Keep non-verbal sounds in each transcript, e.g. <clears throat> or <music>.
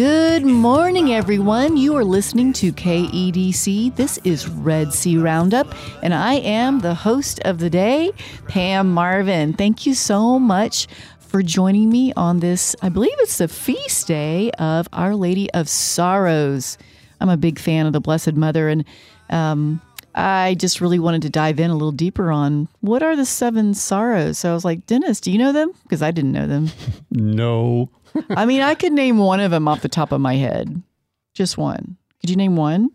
Good morning, everyone. You are listening to KEDC. This is Red Sea Roundup, and I am the host of the day, Pam Marvin. Thank you so much for joining me on this, I believe it's the feast day of Our Lady of Sorrows. I'm a big fan of the Blessed Mother, and um, I just really wanted to dive in a little deeper on what are the seven sorrows. So I was like, Dennis, do you know them? Because I didn't know them. <laughs> No. I mean, I could name one of them off the top of my head. Just one. Could you name one?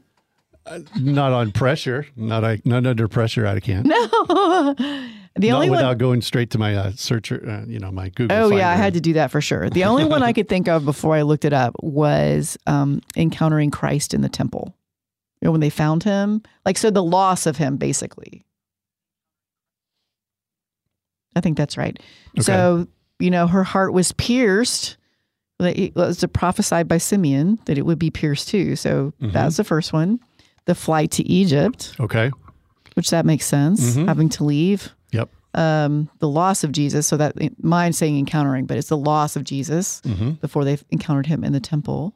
Not on pressure. Not I, not under pressure. I can't. No. <laughs> the not only without one. going straight to my uh, searcher. Uh, you know, my Google. Oh yeah, I had to do that for sure. The only one I could think of before I looked it up was um, encountering Christ in the temple. You know, when they found him, like so, the loss of him, basically. I think that's right. So you know, her heart was pierced. It was prophesied by Simeon that it would be pierced too. So that was the first one. The flight to Egypt, Okay. which that makes sense, Mhm. having to leave. Yep. Um, the loss of Jesus. So that mine saying encountering, but it's the loss of Jesus hmm before they encountered him in the temple.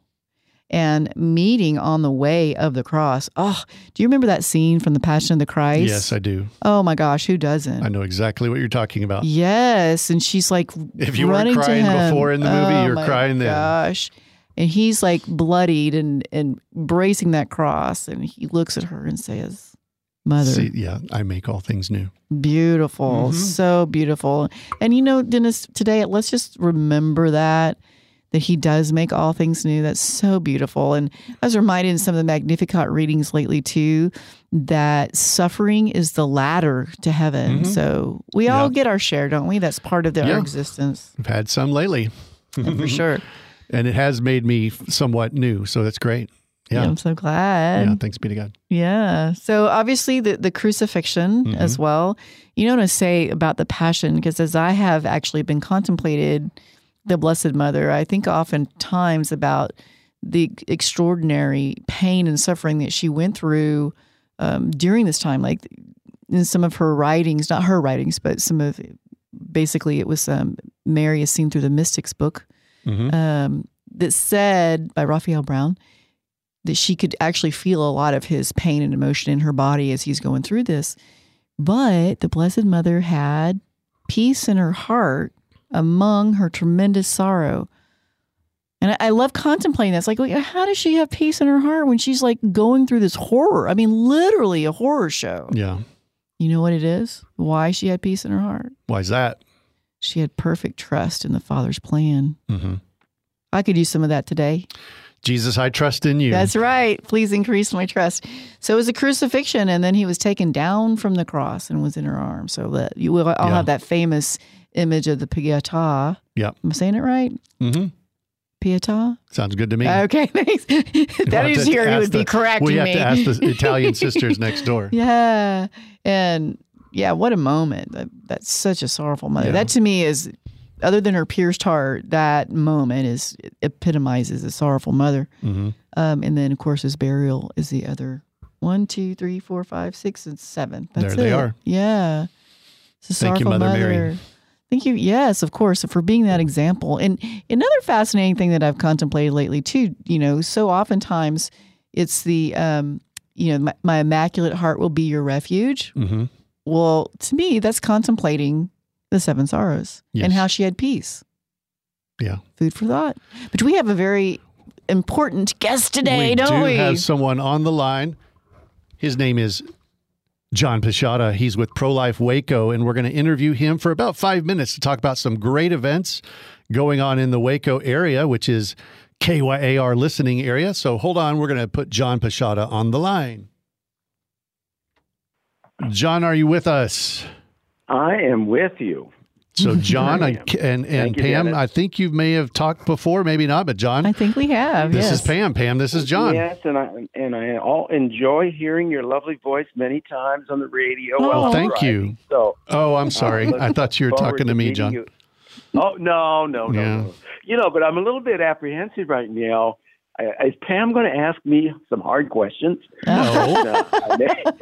And meeting on the way of the cross. Oh, do you remember that scene from the Passion of the Christ? Yes, I do. Oh my gosh, who doesn't? I know exactly what you're talking about. Yes, and she's like If you weren't running to crying him. before in the movie, Oh you're crying then. Gosh, and he's like bloodied and and bracing that cross, and he looks at her and says, "Mother, See, yeah, I make all things new. beautiful, Mhm. so beautiful." And you know, Dennis, today let's just remember that that he does make all things new. That's so beautiful. And I was reminded in some of the Magnificat readings lately too that suffering is the ladder to heaven. Mhm. So we all get our share, don't we? That's part of their Yeah. existence I've had some lately, for sure. <laughs> and it has made me somewhat new. So that's great. Yeah. I'm so glad. Yeah. Thanks be to God. Yeah. So obviously the the crucifixion Mhm. as well. You know what I say about the passion because as I have actually been contemplated the Blessed Mother, I think oftentimes about the extraordinary pain and suffering that she went through um, during this time. Like in some of her writings, not her writings, but some of basically it was um, Mary is seen through the Mystics book Mhm. um, that said by Raphael Brown that she could actually feel a lot of his pain and emotion in her body as he's going through this. But the Blessed Mother had peace in her heart among her tremendous sorrow. And I, I love contemplating this. Like, how does she have peace in her heart when she's like going through this horror? I mean, literally a horror show. Yeah. You know what it is? Why she had peace in her heart? Why is that? She had perfect trust in the Father's plan. hmm I could use some of that today. Jesus, I trust in you. That's right. Please increase my trust. So it was a crucifixion, and then he was taken down from the cross and was in her arms. So that you will all Yeah. have that famous image of the Pietà. Yep. Am I saying it right? hmm Pietà? Sounds good to me. Okay, <laughs> thanks. That is here ask would be the- correcting We have me. to ask the <laughs> Italian sisters next door. <laughs> yeah. And yeah, what a moment. That, that's such a sorrowful mother. Yeah. That to me is, other than her pierced heart, that moment is epitomizes a sorrowful mother. hmm Um, and then, of course, his burial is the other one, two, three, four, five, six, and seven. That's There they it. are. Yeah. It's a Thank you, sorrowful Mother Mary. Thank you. Yes, of course, for being that example. And another fascinating thing that I've contemplated lately, too, you know, so oftentimes it's the, um, you know, my, my immaculate heart will be your refuge. hmm Well, to me, that's contemplating the seven sorrows Yes. and how she had peace. Yeah. Food for thought. But we have a very important guest today, we don't do we? have someone on the line. His name is John Pisciotta. He's with Pro Life Waco, and we're going to interview him for about five minutes to talk about some great events going on in the Waco area, which is KYAR listening area. So hold on, we're going to put John Pisciotta on the line. John, are you with us? I am with you. So <laughs> John I and and, and Thank you, Pam, Dennis. I think you may have talked before, maybe not, but John, I think we have. this yes. is Pam. Pam, this is John. Yes, and I and I all enjoy hearing your lovely voice many times on the radio. Oh, while thank driving. you. So Oh, I'm uh, sorry. look I thought you were talking to me, John. you. Oh no, no, no, Yeah. no. You know, but I'm a little bit apprehensive right now. I- Is Pam going to ask me some hard questions? No. <laughs> <laughs>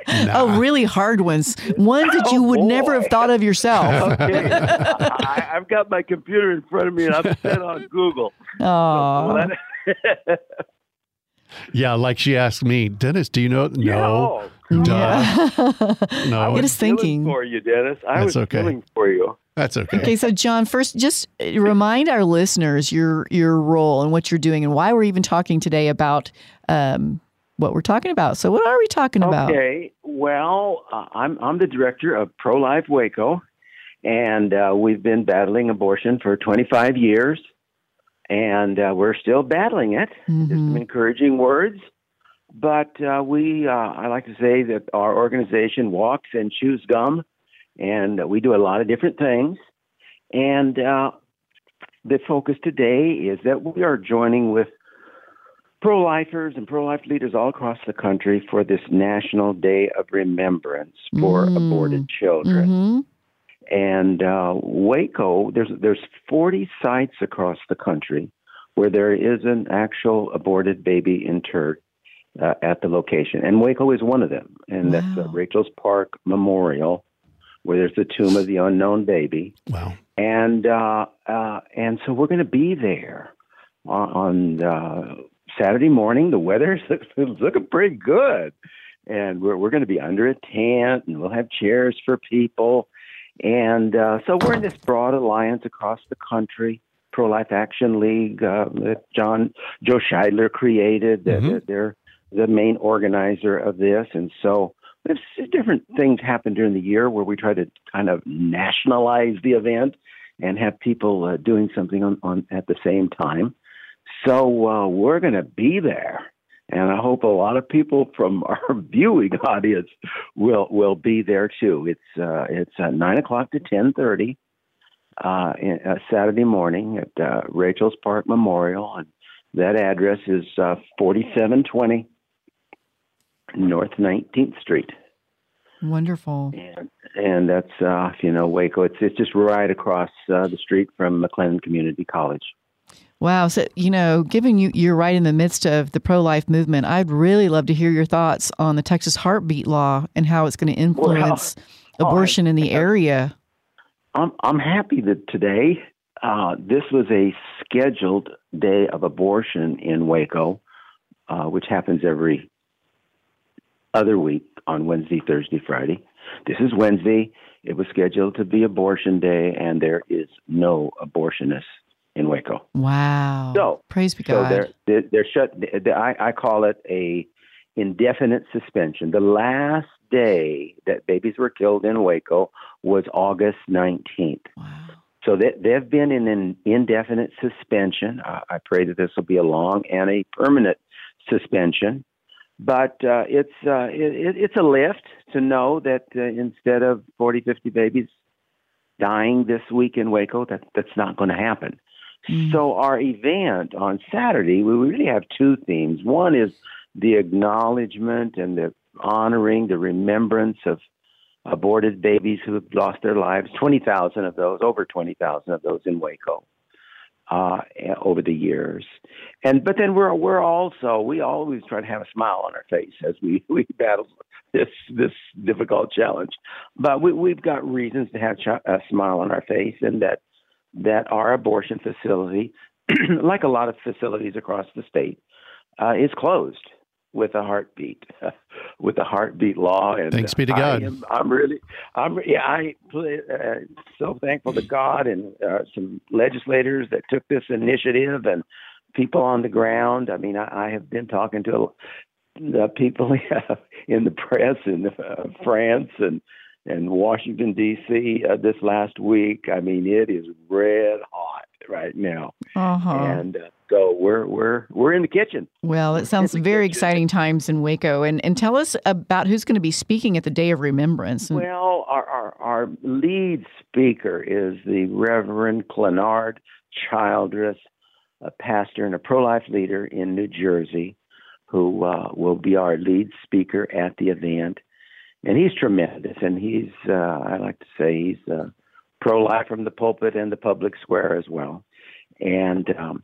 Oh, nah. Oh, really hard ones. Ones that you Oh, would never have thought of yourself. <laughs> okay. I, I've got my computer in front of me and I'm set on Google. Oh, Well, Yeah, like she asked me, Dennis, do you know? No. Yeah. Duh. yeah. No. I Get was thinking. for you, Dennis. I That's was okay. feeling for you. That's okay. Okay, so John, first, just remind our listeners your your role and what you're doing, and why we're even talking today about um, what we're talking about. So, what are we talking about? Okay. Well, uh, I'm I'm the director of Pro Life Waco, and uh, we've been battling abortion for 25 years, and uh, we're still battling it. There's some encouraging words, but uh, we uh, I like to say that our organization walks and chews gum, and we do a lot of different things, and uh, the focus today is that we are joining with pro lifers and pro life leaders all across the country for this National Day of Remembrance for Mm. aborted children. Mhm. And uh, Waco, there's there's 40 sites across the country where there is an actual aborted baby interred uh, at the location, and Waco is one of them. And that's uh, Wow. Rachel's Park Memorial, where there's the tomb of the unknown baby Wow. and uh, uh, and so we're going to be there on, on uh, Saturday morning. The weather's <laughs> looking pretty good, and we're we're going to be under a tent, and we'll have chairs for people, and uh, so we're in this broad alliance across the country. Pro Life Action League uh, that John Joe Scheidler created. Mhm. that They're the main organizer of this, and so there's different things happen during the year where we try to kind of nationalize the event and have people uh, doing something on, on at the same time. So uh, we're going to be there, and I hope a lot of people from <laughs> our viewing audience will will be there too. It's uh, it's uh, nine o'clock to ten thirty uh, uh, Saturday morning at uh, Rachel's Park Memorial, and that address is forty seven twenty North Nineteenth Street. Wonderful. And and that's uh, you know Waco, it's it's just right across uh, the street from McLennan Community College. Wow. So, you know, given you you're right in the midst of the pro life movement, I'd really love to hear your thoughts on the Texas heartbeat law and how it's going to influence <laughs> oh, I- abortion in the area. I'm I'm happy that today uh, this was a scheduled day of abortion in Waco, uh, which happens every other week on Wednesday, Thursday, Friday. This is Wednesday. It was scheduled to be abortion day, and there is no abortionist in Waco. Wow. So- praise be So God. they're they're, they're shut. they- I, I call it a indefinite suspension. The last day that babies were killed in Waco was August nineteenth. wow. So they, they've been in an indefinite suspension. Uh, I pray that this will be a long and a permanent suspension. But uh, it's uh, it, it's a lift to know that uh, instead of 40, 50 babies dying this week in Waco, that that's not going to happen. Mm. So our event on Saturday, we really have two themes. One is the acknowledgement and the honoring, the remembrance of aborted babies who have lost their lives. Twenty thousand of those, over twenty thousand of those in Waco, uh, over the years. And but then we're we're also we always try to have a smile on our face as we <laughs> we battle this this difficult challenge. But we we've got reasons to have ch- a smile on our face, and that that our abortion facility, <clears throat> like a lot of facilities across the state, uh, is closed with a heartbeat, <laughs> with a heartbeat law. And Thanks be to I God. am- I'm really, I'm yeah, I uh, so thankful to God and uh, some legislators that took this initiative and people on the ground. I mean, I, I have been talking to the people <laughs> in the press in uh, France and and Washington D.C. Uh, this last week. I mean, it is red hot right now, Uh-huh. and uh, so we're we're we're in the kitchen. Well, it sounds very kitchen. exciting times in Waco. And and tell us about who's going to be speaking at the Day of Remembrance. Well, our, our our lead speaker is the Reverend Clenard Childress, a pastor and a pro-life leader in New Jersey, who uh, will be our lead speaker at the event. And he's tremendous, and he's uh, I like to say he's uh, pro-life from the pulpit and the public square as well. And um,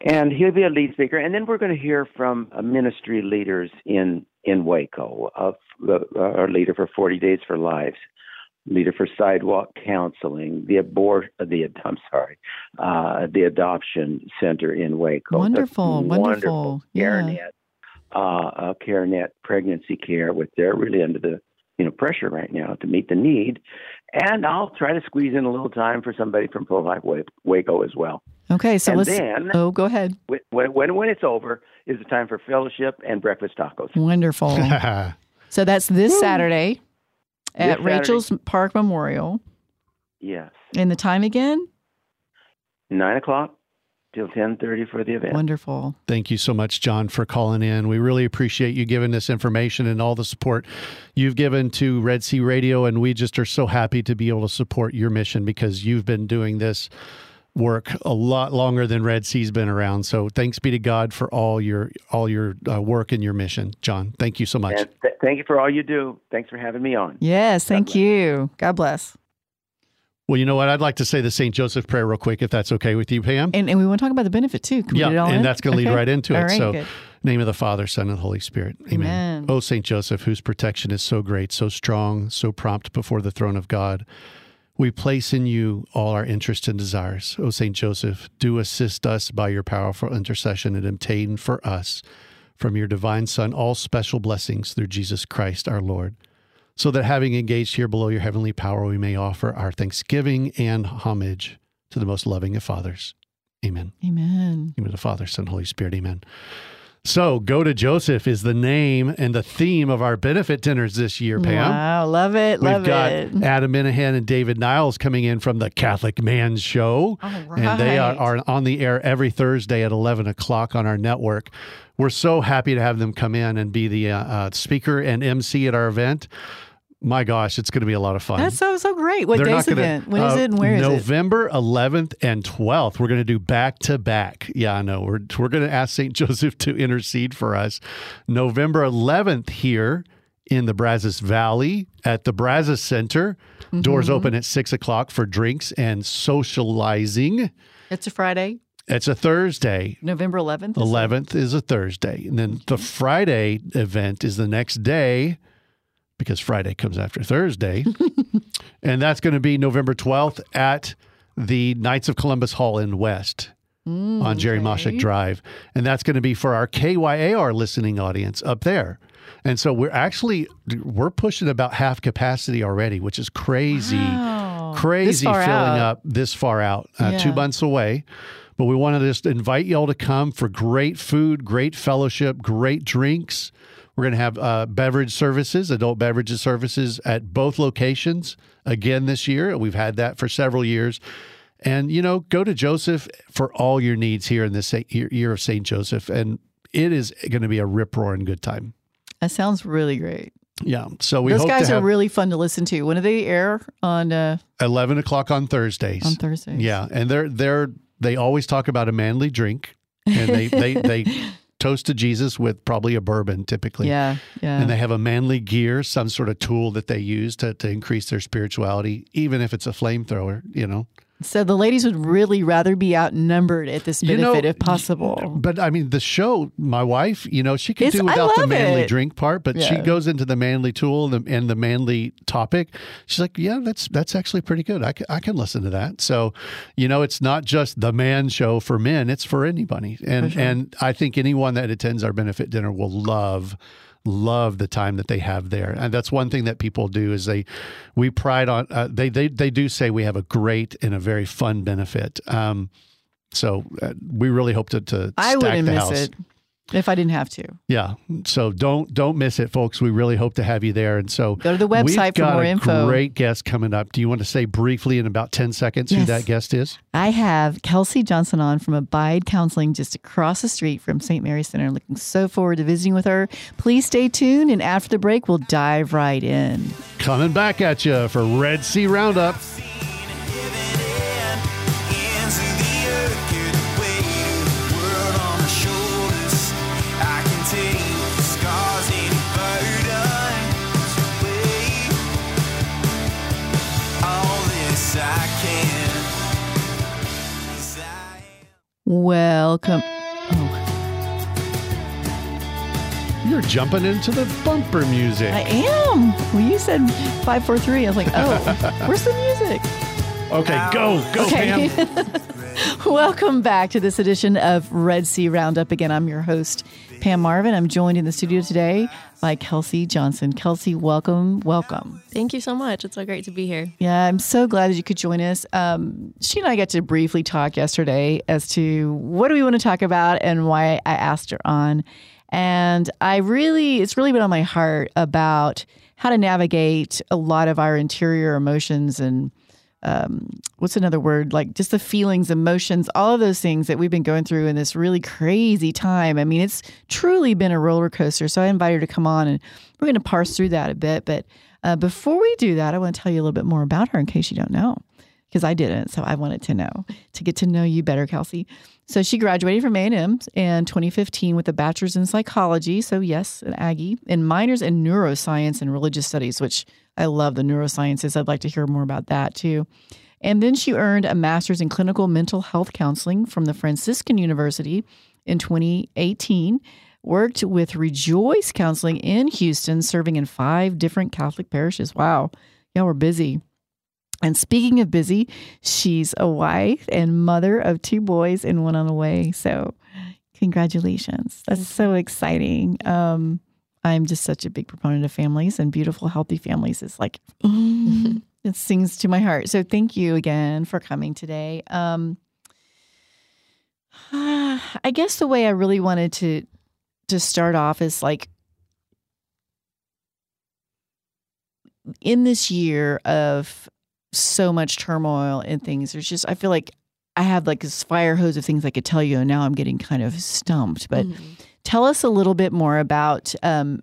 and he'll be a lead speaker, and then we're going to hear from uh, ministry leaders in in Waco, of the, our leader for 40 Days for Lives, leader for Sidewalk Counseling, the abort the I'm sorry, uh, the Adoption Center in Waco. The Wonderful, wonderful. Yeah. CareNet, uh, uh, CareNet pregnancy care, which they're really under the you know pressure right now to meet the need, and I'll try to squeeze in a little time for somebody from Pro Life Wa- Waco as well. Okay, so and let's. then- oh, go ahead. When, when when it's over is the time for fellowship and breakfast tacos. Wonderful. <laughs> so that's this Saturday at This Rachel's Park Memorial. Yes, And the time again? nine o'clock till ten thirty for the event. Wonderful. Thank you so much, John, for calling in. We really appreciate you giving this information and all the support you've given to Red Sea Radio. And we just are so happy to be able to support your mission because you've been doing this work a lot longer than Red Sea's been around. So thanks be to God for all your all your uh, work and your mission, John. Thank you so much. And th- thank you for all you do. Thanks for having me on. Yes, thank bless. you. God bless. Well, you know what? I'd like to say the St. Joseph prayer real quick, if that's okay with you, Pam. And, and we want to talk about the benefit too. Can yeah, and in? that's going to lead Okay. right into it. right, so, good. name of the Father, Son, and Holy Spirit. Amen. Amen. Oh, Saint Joseph, whose protection is so great, so strong, so prompt before the throne of God, we place in you all our interests and desires. O Saint Joseph, do assist us by your powerful intercession and obtain for us from your divine Son all special blessings through Jesus Christ our Lord. So that having engaged here below your heavenly power, we may offer our thanksgiving and homage to the most loving of fathers. Amen. Amen. name of the Father, Son, Holy Spirit. Amen. So, Go to Joseph is the name and the theme of our benefit dinners this year, Pam. Wow, love it, love We've got it. Adam Minihan and David Niles coming in from the Catholic Man Show. And they are, are on the air every Thursday at 11 o'clock on our network. We're so happy to have them come in and be the uh, uh, speaker and MC at our event. My gosh, it's going to be a lot of fun. That's so so great. What They're day's gonna- event? When is uh, it and where is it? November 11th and 12th. We're going to do back to back. Yeah, I know. We're, we're going to ask St. <laughs> Joseph to intercede for us. November 11th here in the Brazos Valley at the Brazos Center. Mm-hmm. Doors open at six o'clock for drinks and socializing. It's a Friday, It's a Thursday. November 11th. is 11th is a Thursday. And then the Friday event is the next day because Friday comes after Thursday. <laughs> and that's going to be November 12th at the Knights of Columbus Hall in West on Jerry okay. Moshik Drive. And that's going to be for our KYAR listening audience up there. And so we're actually we're pushing about half capacity already, which is crazy Wow. crazy filling out. up this far out, uh, two months away. But we want to just invite y'all to come for great food, great fellowship, great drinks. We're going to have uh, beverage services, adult beverages services at both locations again this year. We've had that for several years. And, you know, go to Joseph for all your needs here in this sa- year of St. Joseph. And it is going to be a rip roaring good time. That sounds really great. Yeah. So we Those guys are really fun to listen to. When do they air on uh, 11 o'clock on Thursdays. on Thursdays? Yeah, and they're they're they always talk about a manly drink, and they they they <laughs> toast to Jesus with probably a bourbon typically. Yeah, yeah. And they have a manly gear, some sort of tool that they use to, to increase their spirituality, even if it's a flamethrower, you know. So the ladies would really rather be outnumbered at this You benefit know, if possible. But I mean, the show, my wife, you know, she can It's- do without the manly it. drink part, but she goes into the manly tool and the, and the manly topic. She's like, yeah, that's that's actually pretty good. I can, I can listen to that. So, you know, it's not just the man show for men; it's for anybody. And and I think anyone that attends our benefit dinner will love love the time that they have there and that's one thing that people do is they we pride on uh, they they they do say we have a great and a very fun benefit um so uh, we really hope to, to I stack wouldn't the miss house. it. If I didn't have to. Yeah. So don't don't miss it, folks. We really hope to have you there. And so Go to the website for more a info. Great guest coming up. Do you want to say briefly in about ten seconds who that guest is? I have Kelsey Johnson on from Abide Counseling just across the street from St. Mary's Center. Looking so forward to visiting with her. Please stay tuned, and after the break, we'll dive right in. Coming back at you for Red Sea Roundup. Welcome. Oh, You're jumping into the bumper music. I am. Well, you said five, four, three. I was like, oh, <laughs> where's the music? okay, go, go, Okay. Pam. <laughs> Welcome back to this edition of Red Sea Roundup. Again, I'm your host, Pam Marvin. I'm joined in the studio today by Kelsey Johnson. Kelsey, welcome, welcome. Thank you so much. It's so great to be here. Yeah, I'm so glad that you could join us. Um, she and I got to briefly talk yesterday as to what do we want to talk about and why I asked her on. And I really, it's really been on my heart about how to navigate a lot of our interior emotions and um, what's another word? Like just the feelings, emotions, all of those things that we've been going through in this really crazy time. I mean, it's truly been a roller coaster. So I invite her to come on and we're going to parse through that a bit. But uh, before we do that, I want to tell you a little bit more about her in case you don't know, because I didn't. So I wanted to know to get to know you better, Kelsey. So she graduated from A&M in 2015 with a bachelor's in psychology. So yes, an Aggie, and minors in neuroscience and religious studies, which I love the neurosciences. I'd like to hear more about that too. And then she earned a master's in clinical mental health counseling from the Franciscan University in 2018. Worked with Rejoice Counseling in Houston, serving in five different Catholic parishes. Wow, y'all were busy. And speaking of busy, she's a wife and mother of two boys and one on the way. So, congratulations. That's so exciting. Um, I'm just such a big proponent of families and beautiful, healthy families. Is like, <laughs> it sings to my heart. So, thank you again for coming today. Um, <sighs> I guess the way I really wanted to to start off is like in this year of so much turmoil and things. There's just i feel like i have like this fire hose of things i could tell you and now i'm getting kind of stumped. But tell us a little bit more about um,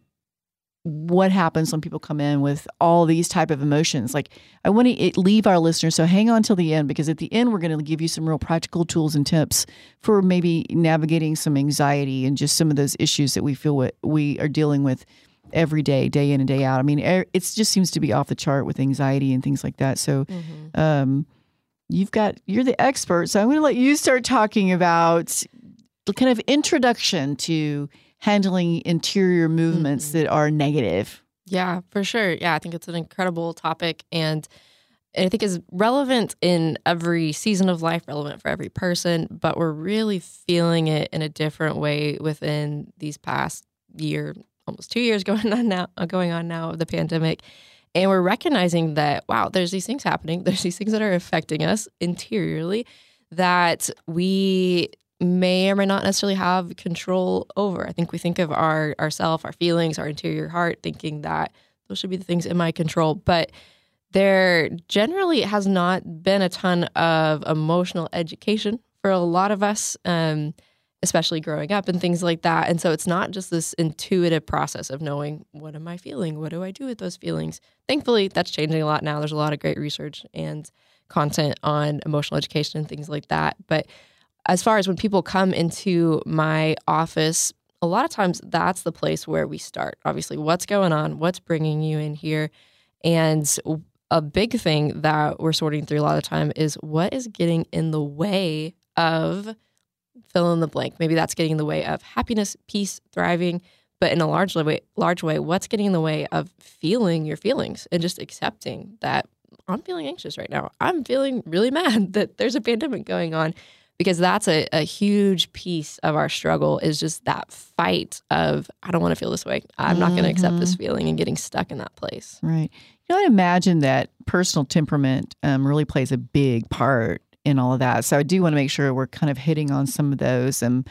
what happens when people come in with all these type of emotions. Like i want to leave our listeners so hang on till the end because at the end we're going to give you some real practical tools and tips for maybe navigating some anxiety and just some of those issues that we feel what we are dealing with every day day in and day out. I mean it just seems to be off the chart with anxiety and things like that. So um, you've got you're the expert so i'm going to let you start talking about the kind of introduction to handling interior movements that are negative. Yeah, for sure. Yeah, I think it's an incredible topic and I think is relevant in every season of life, relevant for every person, but we're really feeling it in a different way within these past year, almost 2 years <laughs> going on now, uh, going on now of the pandemic. And we're recognizing that wow, there's these things happening. <laughs> There's these things that are affecting us interiorly that we may or may not necessarily have control over. I think we think of our ourself, our feelings, our interior heart, thinking that those should be the things in my control. But there generally has not been a ton of emotional education for a lot of us, um, especially growing up and things like that. And so it's not just this intuitive process of knowing what am I feeling? What do I do with those feelings? Thankfully, that's changing a lot now. There's a lot of great research and content on emotional education and things like that. But as far as when people come into my office, a lot of times that's the place where we start. Obviously, what's going on? What's bringing you in here? And a big thing that we're sorting through a lot of time is what is getting in the way of fill in the blank. Maybe that's getting in the way of happiness, peace, thriving. But in a large way, large way, what's getting in the way of feeling your feelings and just accepting that I'm feeling anxious right now. I'm feeling really mad <laughs> that there's a pandemic going on because that's a, a huge piece of our struggle is just that fight of I don't want to feel this way. I'm not going to accept this feeling and getting stuck in that place. Right. You know, I imagine that personal temperament um, really plays a big part in all of that. So I do want to make sure we're kind of hitting on some of those. And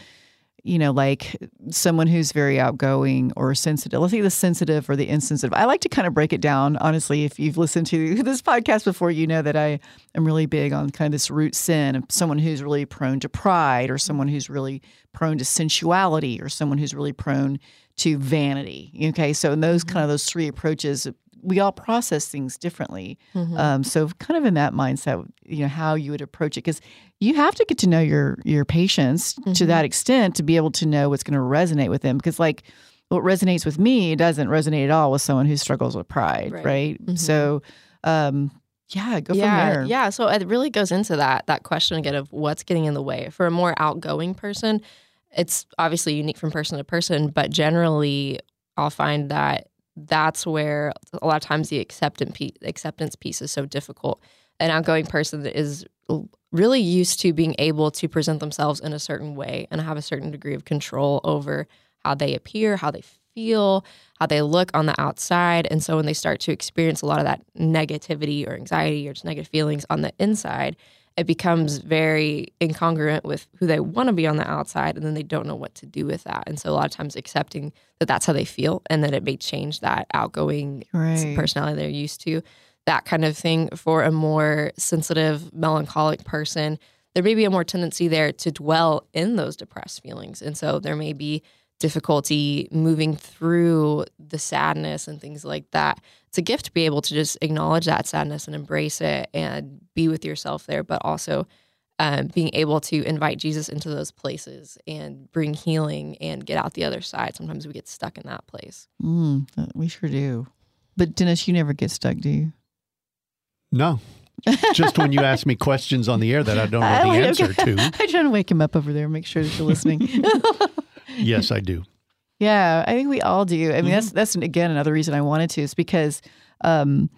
you know, like someone who's very outgoing or sensitive. Let's say the sensitive or the insensitive. I like to kind of break it down. Honestly, if you've listened to <laughs> this podcast before, you know that I am really big on kind of this root sin of someone who's really prone to pride or someone who's really prone to sensuality or someone who's really prone to vanity. Okay. So in those mm-hmm. kind of those three approaches, we all process things differently. Um, so kind of in that mindset, you know, how you would approach it, because you have to get to know your your patients to that extent to be able to know what's going to resonate with them. Because like what resonates with me doesn't resonate at all with someone who struggles with pride, right? Right. So, um, yeah, go yeah, from there. Yeah, so it really goes into that that question again of what's getting in the way. For a more outgoing person, it's obviously unique from person to person, but generally I'll find that that's where a lot of times the acceptance piece, is so difficult. An outgoing person is really used to being able to present themselves in a certain way and have a certain degree of control over how they appear, how they feel, how they look on the outside. And so when they start to experience a lot of that negativity or anxiety or just negative feelings on the inside, it becomes very incongruent with who they want to be on the outside and then they don't know what to do with that. And so a lot of times accepting that that's how they feel and that it may change that outgoing Right. personality they're used to, that kind of thing for a more sensitive, melancholic person. There may be a more tendency there to dwell in those depressed feelings. And so there may be difficulty moving through the sadness and things like that. It's a gift to be able to just acknowledge that sadness and embrace it and be with yourself there, but also um, being able to invite Jesus into those places and bring healing and get out the other side. Sometimes we get stuck in that place. Mm, we sure do. But Dennis, you never get stuck, do you? No. Just when you ask me questions on the air that I don't know <laughs> the answer to. <laughs> I try to wake him up over there, make sure that you're listening. <laughs> Yes, I do. <laughs> Yeah, I think we all do. I mean, that's that's again another reason I wanted to is because, um,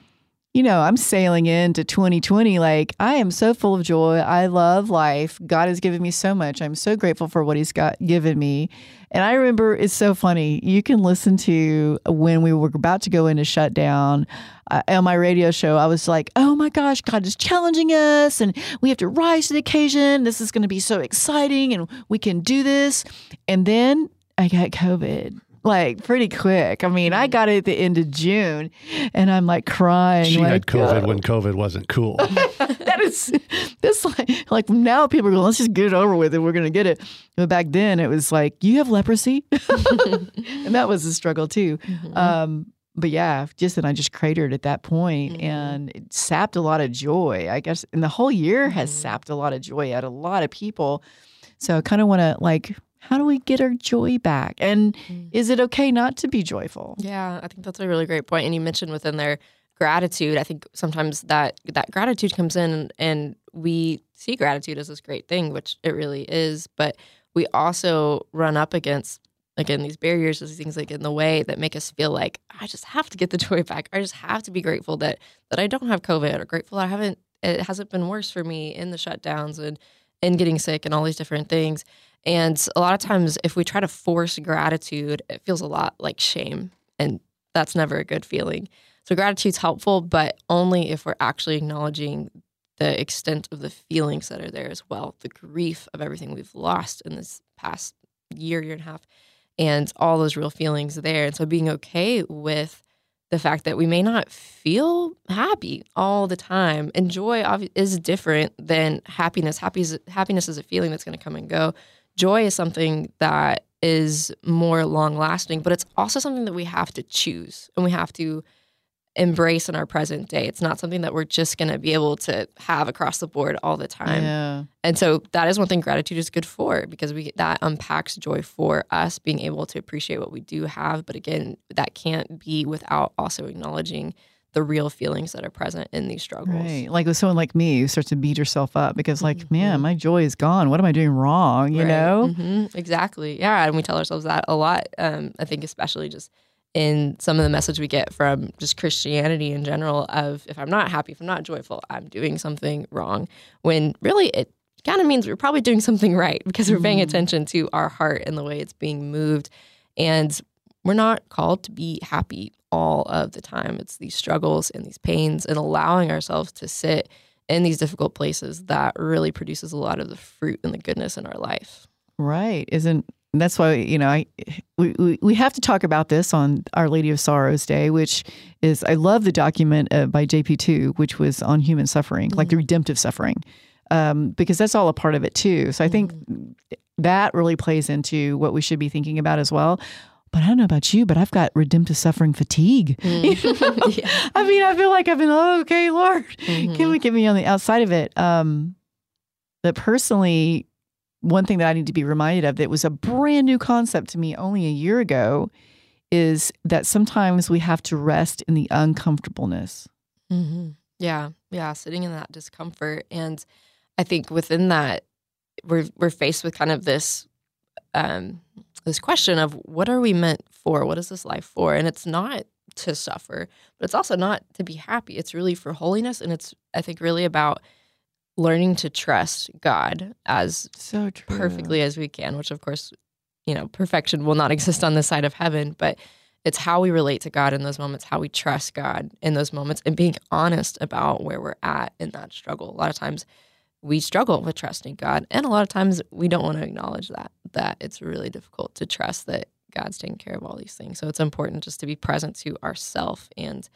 you know, I'm sailing into 2020 like I am so full of joy. I love life. God has given me so much. I'm so grateful for what He's got given me. And I remember it's so funny. You can listen to when we were about to go into shutdown uh, on my radio show. I was like, "Oh my gosh, God is challenging us, and we have to rise to the occasion. This is going to be so exciting, and we can do this." And then I got COVID like pretty quick. I mean, I mm-hmm. got it at the end of June and I'm like crying. She like, had COVID "Oh." when COVID wasn't cool. <laughs> that is this like like now people are going, let's just get it over with and we're gonna get it. But back then it was like, you have leprosy. <laughs> and that was a struggle too. Mm-hmm. Um but yeah, just and I just cratered at that point mm-hmm. and it sapped a lot of joy. I guess and the whole year has sapped a lot of joy at a lot of people. So I kind of want to like, how do we get our joy back? And mm. is it okay not to be joyful? Yeah, I think that's a really great point. And you mentioned within there gratitude. I think sometimes that that gratitude comes in and we see gratitude as this great thing, which it really is. But we also run up against again these barriers, these things like in the way that make us feel like I just have to get the <laughs> joy back. I just have to be grateful that that I don't have COVID or grateful that I haven't it hasn't been worse for me in the shutdowns and and getting sick and all these different things. And a lot of times, if we try to force gratitude, it feels a lot like shame. And that's never a good feeling. So, gratitude's helpful, but only if we're actually acknowledging the extent of the feelings that are there as well the grief of everything we've lost in this past year, year and a half, and all those real feelings there. And so, being okay with the fact that we may not feel happy all the time. And joy is different than happiness. Happy is, happiness is a feeling that's going to come and go. Joy is something that is more long lasting, but it's also something that we have to choose and we have to embrace in our present day. It's not something that we're just going to be able to have across the board all the time. Yeah. And so that is one thing gratitude is good for because we that unpacks joy for us being able to appreciate what we do have. But again, that can't be without also acknowledging the real feelings that are present in these struggles. Right. Like with someone like me who starts to beat herself up because, like, man, my joy is gone. What am I doing wrong? You Right. know? Mhm. Exactly. Yeah. And we tell ourselves that a lot. Um, I think, especially just in some of the message we get from just Christianity in general of if I'm not happy, if I'm not joyful, I'm doing something wrong. When really it kind of means we're probably doing something right because we're paying attention to our heart and the way it's being moved. And we're not called to be happy all of the time. It's these struggles and these pains and allowing ourselves to sit in these difficult places that really produces a lot of the fruit and the goodness in our life. Right. Isn't that's why you know I we, we we have to talk about this on Our Lady of Sorrows Day, which is I love the document uh, by JP two, which was on human suffering, like the redemptive suffering, um, because that's all a part of it too. So I think that really plays into what we should be thinking about as well. But I don't know about you, but I've got redemptive suffering fatigue. <laughs> <laughs> I mean, I feel like I've been oh, okay, Lord, can we get me on the outside of it? Um, but personally, one thing that I need to be reminded of that was a brand new concept to me only a year ago is that sometimes we have to rest in the uncomfortableness. hmm Yeah, yeah, sitting in that discomfort, and I think within that, we're we're faced with kind of this um, this question of what are we meant for? What is this life for? And it's not to suffer, but it's also not to be happy. It's really for holiness, and it's I think really about learning to trust God as So true. perfectly as we can, which of course, you know, perfection will not <laughs> exist on this side of heaven, but it's how we relate to God in those moments, how we trust God in those moments, and being honest about where we're at in that struggle. A lot of times we struggle with trusting God, and a lot of times we don't want to acknowledge that, that it's really difficult to trust that God's taking care of all these things. So it's important just to be present to ourself and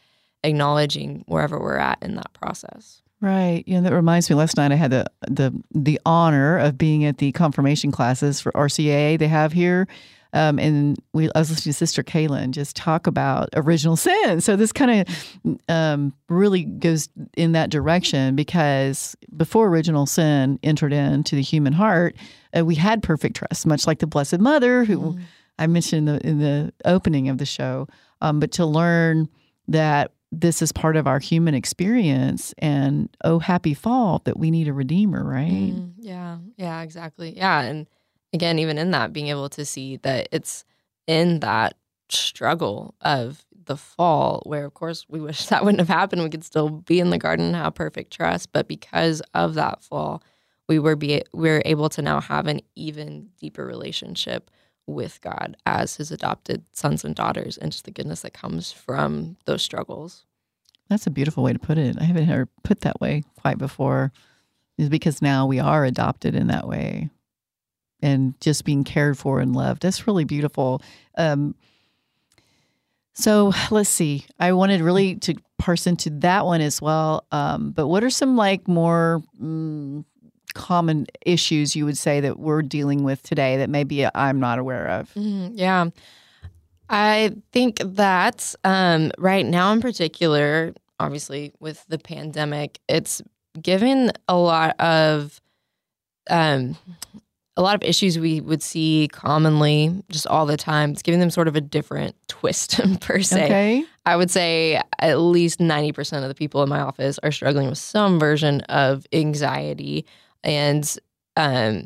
acknowledging wherever we're at in that process. Right. Yeah, that reminds me. Last night I had the the the honor of being at the confirmation classes for RCIA they have here, um, and we I was listening to Sister Kaylin just talk about original sin. So this kind of um, really goes in that direction because before original sin entered into the human heart, uh, we had perfect trust, much like the Blessed Mother, who I mentioned in the in the opening of the show. Um, but to learn that this is part of our human experience and oh happy fall that we need a redeemer right Mm, yeah, yeah, exactly. Yeah. And again, even in that, being able to see that it's in that struggle of the fall, where of course we wish <laughs> that wouldn't have happened. We could still be in the garden and have perfect trust. But because of that fall, we were be we are able to now have an even deeper relationship with God as his adopted sons and daughters and just the goodness that comes from those struggles. that's a beautiful way to put it i haven't heard put that way quite before is because now we are adopted in that way and just being cared for and loved. That's really beautiful. Um, so let's see. I wanted really to parse into that one as well. Um, but what are some like more mm, common issues you would say that we're dealing with today that maybe i'm not aware of? Mhm, yeah. I think that um, right now, in particular, obviously with the pandemic, it's given a lot of um, a lot of issues we would see commonly just all the time. It's giving them sort of a different <laughs> twist per se. okay I would say at least 90% of the people in my office are struggling with some version of anxiety and um,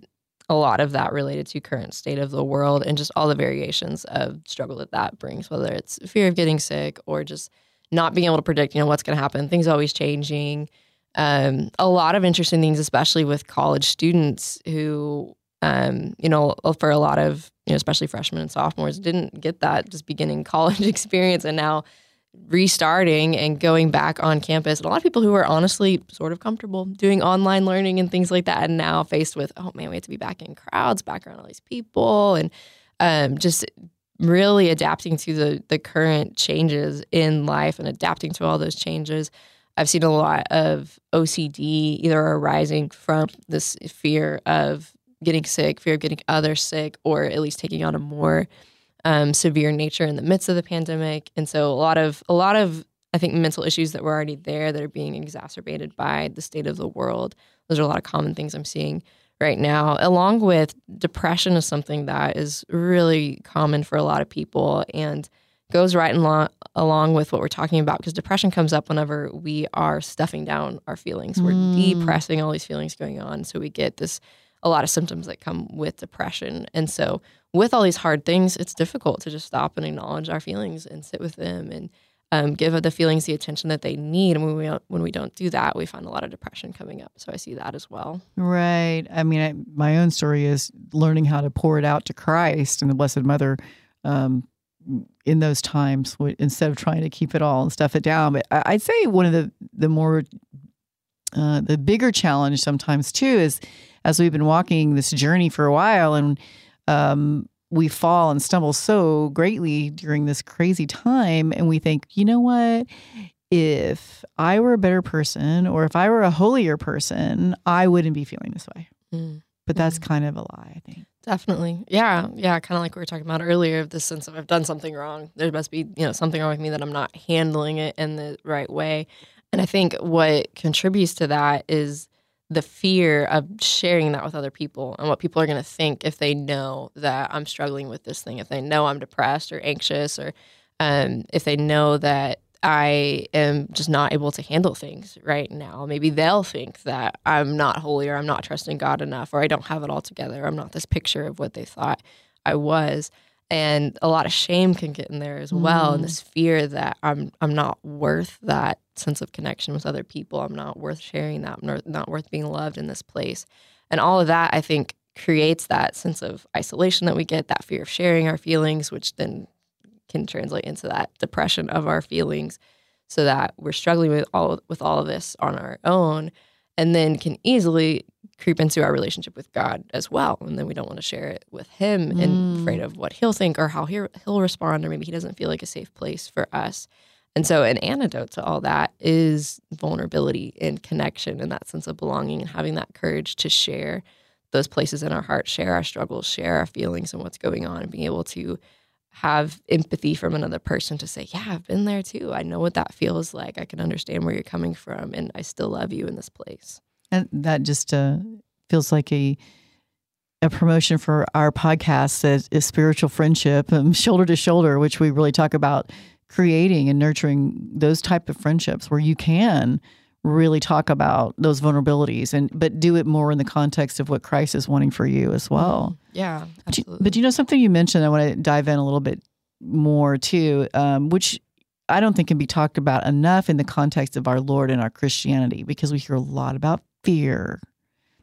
a lot of that related to current state of the world and just all the variations of struggle that that brings, whether it's fear of getting sick or just not being able to predict, you know, what's going to happen. Things always changing. Um, a lot of interesting things, especially with college students who, um, you know, for a lot of, you know, especially freshmen and sophomores, didn't get that just beginning <laughs> college experience and now restarting and going back on campus. And a lot of people who are honestly sort of comfortable doing online learning and things like that, and now faced with, oh man, we have to be back in crowds, back around all these people, and um, just really adapting to the the current changes in life and adapting to all those changes. I've seen a lot of OCD either arising from this fear of getting sick, fear of getting others sick, or at least taking on a more um, severe nature in the midst of the pandemic. And so a lot of a lot of I think mental issues that were already there that are being exacerbated by the state of the world. Those are a lot of common things I'm seeing right now, along with depression is something that is really common for a lot of people and goes right in lo- along with what we're talking about because depression comes up whenever we are stuffing down our feelings. We're depressing all these feelings going on. So we get this a lot of symptoms that come with depression. And so with all these hard things, it's difficult to just stop and acknowledge our feelings and sit with them and um, give the feelings the attention that they need. And when we don't, when we don't do that, we find a lot of depression coming up. So I see that as well. Right. I mean, I, my own story is learning how to pour it out to Christ and the Blessed Mother um, in those times instead of trying to keep it all and stuff it down. But I'd say one of the the more uh, the bigger challenge sometimes too is as we've been walking this journey for a while and um, we fall and stumble so greatly during this crazy time and we think, you know what? If I were a better person or if I were a holier person, I wouldn't be feeling this way. Mm. But that's kind of a lie, I think. Definitely. Yeah. Yeah. Kind of like we were talking about earlier, this sense of I've done something wrong. There must be, you know, something wrong with me that I'm not handling it in the right way. And I think what contributes to that is the fear of sharing that with other people and what people are going to think if they know that I'm struggling with this thing, if they know I'm depressed or anxious, or um, if they know that I am just not able to handle things right now. Maybe they'll think that I'm not holy or I'm not trusting God enough or I don't have it all together. I'm not this picture of what they thought I was. And a lot of shame can get in there as well, and this fear that I'm I'm not worth that sense of connection with other people. I'm not worth sharing that. I'm not- not worth being loved in this place, and all of that I think creates that sense of isolation that we get, that fear of sharing our feelings, which then can translate into that depression of our feelings so that we're struggling with all with all of this on our own and then can easily creep into our relationship with God as well and then we don't want to share it with him and afraid mm. of what he'll think or how he'll, he'll respond or maybe he doesn't feel like a safe place for us and so an antidote to all that is vulnerability and connection and that sense of belonging and having that courage to share those places in our heart share our struggles share our feelings and what's going on and being able to have empathy from another person to say, Yeah, I've been there too. I know what that feels like. I can understand where you're coming from, and I still love you in this place. And that just uh, feels like a a promotion for our podcast that is spiritual friendship, um, shoulder to shoulder, which we really talk about creating and nurturing those type of friendships where you can really talk about those vulnerabilities and but do it more in the context of what Christ is wanting for you as well. Yeah, But you- absolutely. But you know something you mentioned, I want to dive in a little bit more too, um, which I don't think can be talked about enough in the context of our Lord and our Christianity, because we hear a lot about fear.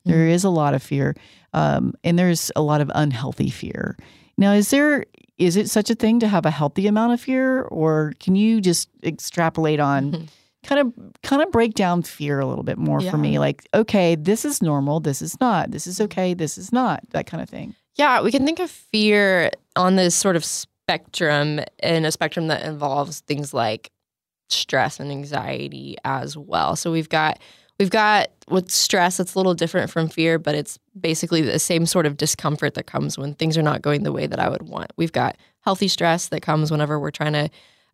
There is a lot of fear, um, and there's a lot of unhealthy fear. Now, is there is it such a thing to have a healthy amount of fear, or can you just extrapolate on? Mm-hmm. kind of kind of break down fear a little bit more for me like okay this is normal this is not this is mm-hmm. okay this is not that kind of thing Yeah, we can think of fear on this sort of spectrum, in a spectrum that involves things like stress and anxiety as well. So we've got we've got with stress, it's a little different from fear, but it's basically the same sort of discomfort that comes when things are not going the way that I would want. We've got healthy stress that comes whenever we're trying to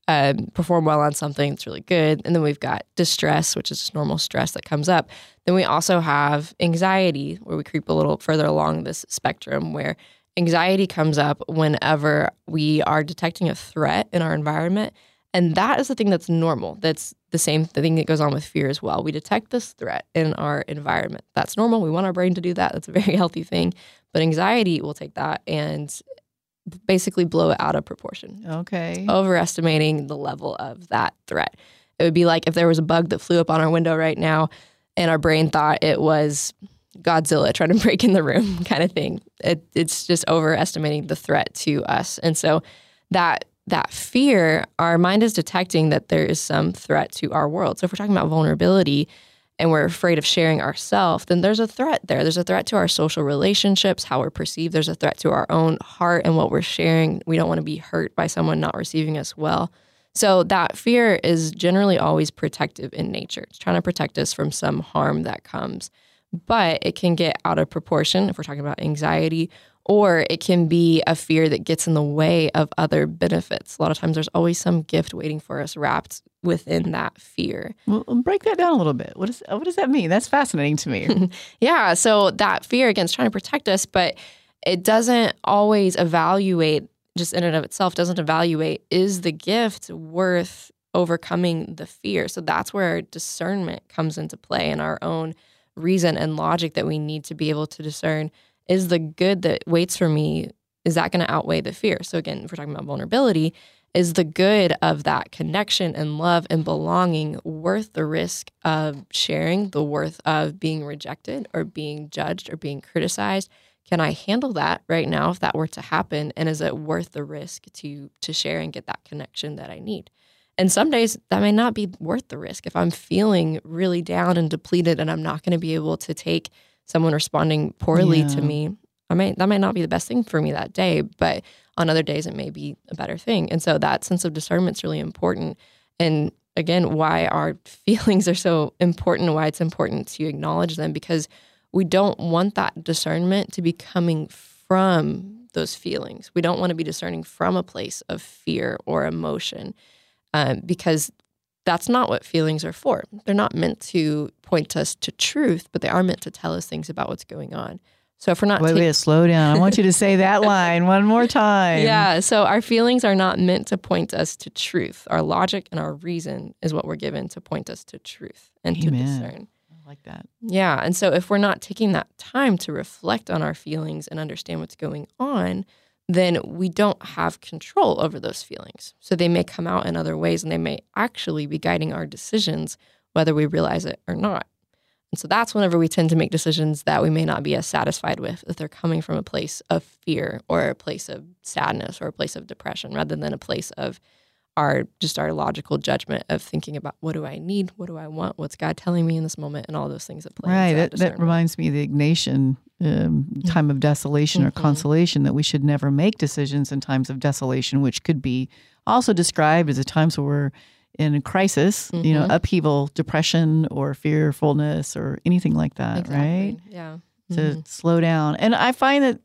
um, perform well on something that's really good. And then we've got distress, which is just normal stress that comes up. Then we also have anxiety, where we creep a little further along this spectrum, where anxiety comes up whenever we are detecting a threat in our environment. And that is the thing that's normal. That's the same thing that goes on with fear as well. We detect this threat in our environment. That's normal. We want our brain to do that. That's a very <laughs> healthy thing. But anxiety will take that and basically blow it out of proportion okay overestimating the level of that threat. It would be like if there was a bug that flew up on our window right now and our brain thought it was Godzilla <laughs> trying to break in the room <laughs> kind of thing. It, it's just overestimating the threat to us. And so that that fear, our mind is detecting that there is some threat to our world. So if we're talking about vulnerability and we're afraid of sharing ourselves, then there's a threat there. There's a threat to our social relationships, how we're perceived. There's a threat to our own heart and what we're sharing. We don't want to be hurt by someone not receiving us well. So that fear is generally always protective in nature. It's trying to protect us from some harm that comes. But it can get out of proportion if we're talking about anxiety, or it can be a fear that gets in the way of other benefits. A lot of times there's always some gift waiting for us wrapped within that fear. well um, break that down a little bit what does what does that mean that's fascinating to me <laughs> Yeah. So that fear against trying to protect us, but it doesn't always evaluate, just in and of itself, doesn't evaluate is the gift worth overcoming the fear? So that's where discernment comes into play and our own reason and logic that we need to be able to discern is the good that waits for me, is that going to outweigh the fear? So again, if we're talking about vulnerability, is the good of that connection and love and belonging worth the risk of sharing, the worth of being rejected or being judged or being criticized? Can I handle that right now if that were to happen? And is it worth the risk to to share and get that connection that I need? And some days that may not be worth the risk. If I'm feeling really down and depleted and I'm not going to be able to take someone responding poorly to me, I might that might not be the best thing for me that day, but on other days it may be a better thing. And so that sense of discernment is really important. And again, why our <laughs> feelings are so important, why it's important to acknowledge them, because we don't want that discernment to be coming from those feelings. We don't want to be discerning from a place of fear or emotion, um, because that's not what feelings are for. They're not meant to point us to truth, but they are meant to tell us things about what's going on. So if we're not Wait, taking wait, slow down. I want you to say that <laughs> line one more time. yeah. So our feelings are not meant to point us to truth. Our logic and our reason is what we're given to point us to truth and to discern. I like that. Yeah. And so if we're not taking that time to reflect on our feelings and understand what's going on, then we don't have control over those feelings. So they may come out in other ways and they may actually be guiding our decisions, whether we realize it or not. And so that's whenever we tend to make decisions that we may not be as satisfied with if they're coming from a place of fear or a place of sadness or a place of depression rather than a place of our just our logical judgment of thinking about what do I need, what do I want, what's God telling me in this moment, and all those things that play. Right. That, that reminds me of the Ignatian um, time of desolation or Mhm. consolation that we should never make decisions in times of desolation, which could be also described as a times where we're in a crisis, you know, Mhm. upheaval, depression, or fearfulness, or anything like that, right? Yeah. To Mhm. slow down. And I find that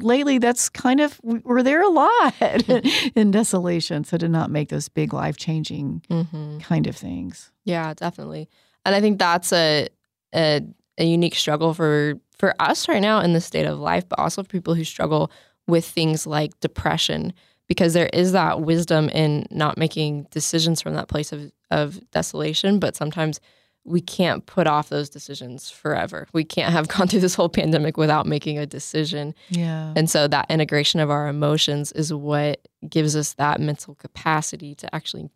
lately that's kind of, we- we're there a lot <laughs> in desolation. So to not make those big life changing Mhm. kind of things. Yeah, definitely. And I think that's a, a a unique struggle for for us right now in the state of life, but also for people who struggle with things like depression, because there is that wisdom in not making decisions from that place of of desolation, but sometimes we can't put off those decisions forever. We can't have <laughs> gone through this whole pandemic without making a decision. Yeah. And so that integration of our emotions is what gives us that mental capacity to actually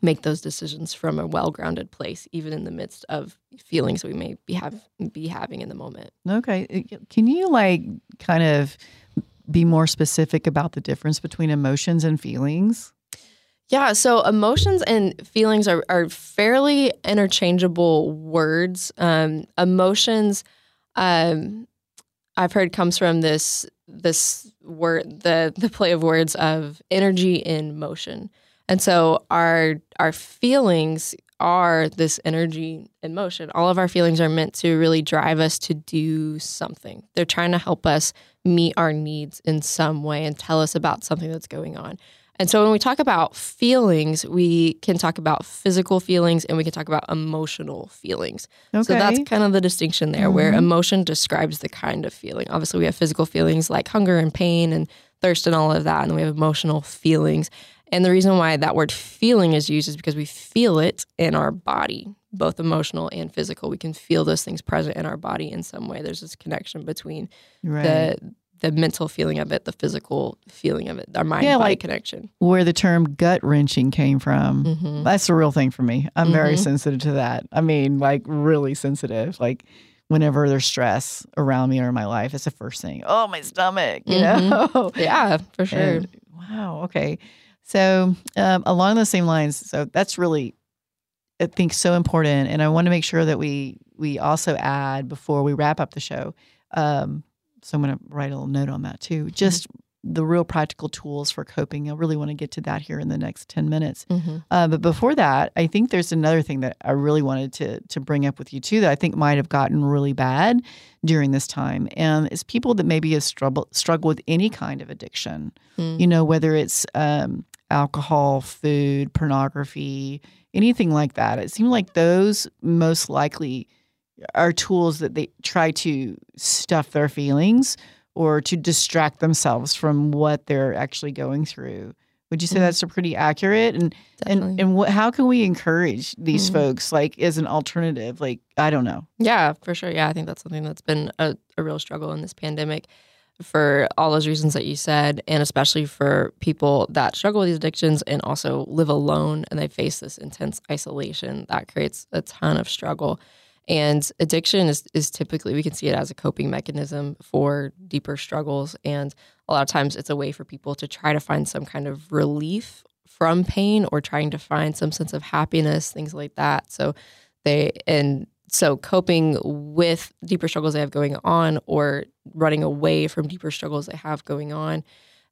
make those decisions from a well-grounded place, even in the midst of feelings we may be have be having in the moment. Okay. Uh, Can you like kind of be more specific about the difference between emotions and feelings? Yeah, so emotions and feelings are, are fairly interchangeable words. Um, emotions, um, I've heard comes from this this word the the play of words of energy in motion, and so our our feelings are this energy in motion. All of our feelings are meant to really drive us to do something. They're trying to help us meet our needs in some way and tell us about something that's going on. And so when we talk about feelings, we can talk about physical feelings and we can talk about emotional feelings. Okay. So that's kind of the distinction there, where mm-hmm. emotion describes the kind of feeling. Obviously, we have physical feelings like hunger and pain and thirst and all of that, and we have emotional feelings. And the reason why that word feeling is used is because we feel it in our body, both emotional and physical. We can feel those things present in our body in some way. There's this connection between right. the the mental feeling of it, the physical feeling of it, our mind Yeah, body like- connection. Where the term gut wrenching came from. Mhm. That's a real thing for me. I'm very Mhm. sensitive to that. I mean, like really sensitive. Like whenever there's stress around me or in my life, it's the first thing. Oh, my stomach, you know? <laughs> Yeah, for sure. And- wow. Okay. So um, along those same lines, so that's really, I think, so important, and I want to make sure that we we also add before we wrap up the show. Um, so I'm going to write a little note on that too. Just the real practical tools for coping. I really want to get to that here in the next ten minutes. Mhm. Uh, but before that, I think there's another thing that I really wanted to to bring up with you too that I think might have gotten really bad during this time, and it's people that maybe have struggled struggle with any kind of addiction. Mm. You know, whether it's um, alcohol, food, pornography, anything like that. It seems like those most likely are tools that they try to stuff their feelings or to distract themselves from what they're actually going through. Would you say Mhm. that's a pretty accurate? And and Definitely. and what, how can we encourage these Mhm. folks like as an alternative? Like I don't know. Yeah, for sure. Yeah, I think that's something that's been a, a real struggle in this pandemic for all those reasons that you said, and especially for people that struggle with these addictions and also live alone and they face this intense isolation that creates a ton of struggle. And addiction is, is typically, we can see it as a coping mechanism for deeper struggles. And a lot of times it's a way for people to try to find some kind of relief from pain or trying to find some sense of happiness, things like that. So they, and so coping with deeper struggles they have going on or running away from deeper struggles they have going on.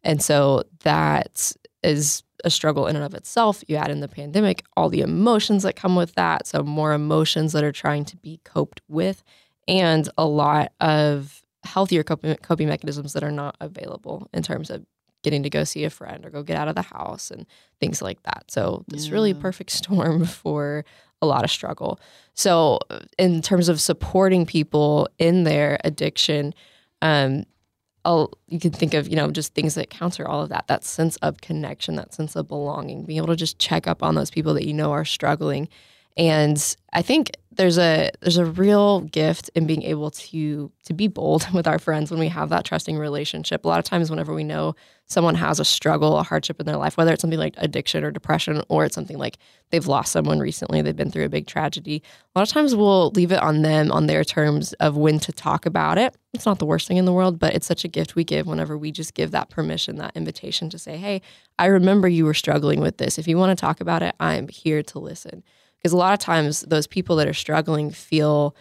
And so that is a struggle in and of itself. You add in the pandemic, all the emotions that come with that. So, more emotions that are trying to be coped with, and a lot of healthier coping, coping mechanisms that are not available in terms of getting to go see a friend or go get out of the house and things like that. So, it's really a perfect <laughs> storm for a lot of struggle. So, in terms of supporting people in their addiction, um, I'll, you can think of you know just things that counter all of that that sense of connection that sense of belonging being able to just check up on those people that you know are struggling and i think there's a there's a real gift in being able to to be bold <laughs> with our friends when we have that trusting relationship. A lot of times whenever we know someone has a struggle a hardship in their life whether it's something like addiction or depression or it's something like they've lost someone recently they've been through a big tragedy a lot of times we'll leave it on them on their terms of when to talk about it. It's not the worst thing in the world but it's such a gift we give whenever we just give that permission that invitation to say hey i remember you were struggling with this. If you want to talk about it i'm here to listen because a lot of times those people that are struggling feel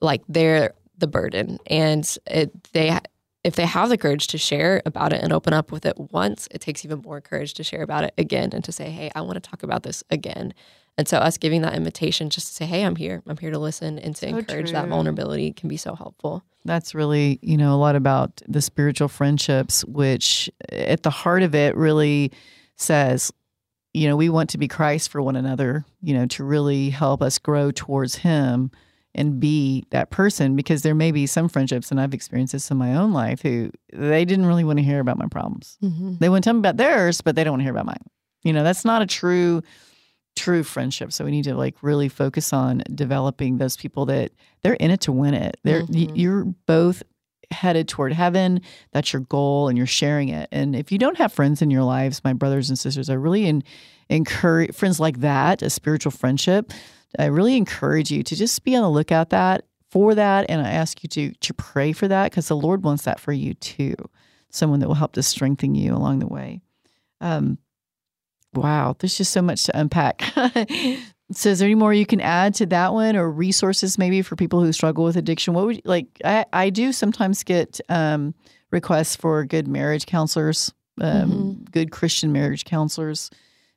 like they're the burden. And it, they if they have the courage to share about it and open up with it once it takes even more courage to share about it again and to say hey i want to talk about this again. And so us giving that invitation just to say hey i'm here. I'm here to listen and to So encourage that vulnerability can be so helpful. That's really, you know, a lot about the spiritual friendships, which at the heart of it really says, you know, we want to be Christ for one another, you know, to really help us grow towards Him and be that person. Because there may be some friendships, and I've experienced this in my own life, who they didn't really want to hear about my problems. They want to tell me about theirs, but they don't want to hear about mine. You know, that's not a true, true friendship. So we need to like really focus on developing those people that they're in it to win it. They're Mhm. you're both headed toward heaven. That's your goal, and you're sharing it. And if you don't have friends in your lives, my brothers and sisters, I really en- encourage friends like that, a spiritual friendship. I really encourage you to just be on the lookout that for that, and I ask you to to pray for that because the Lord wants that for you too. Someone that will help to strengthen you along the way. Um, wow, there's just so much to unpack. <laughs> so, is there any more you can add to that one, or resources maybe for people who struggle with addiction? What would like? I I do sometimes get um, requests for good marriage counselors, um, good Christian marriage counselors,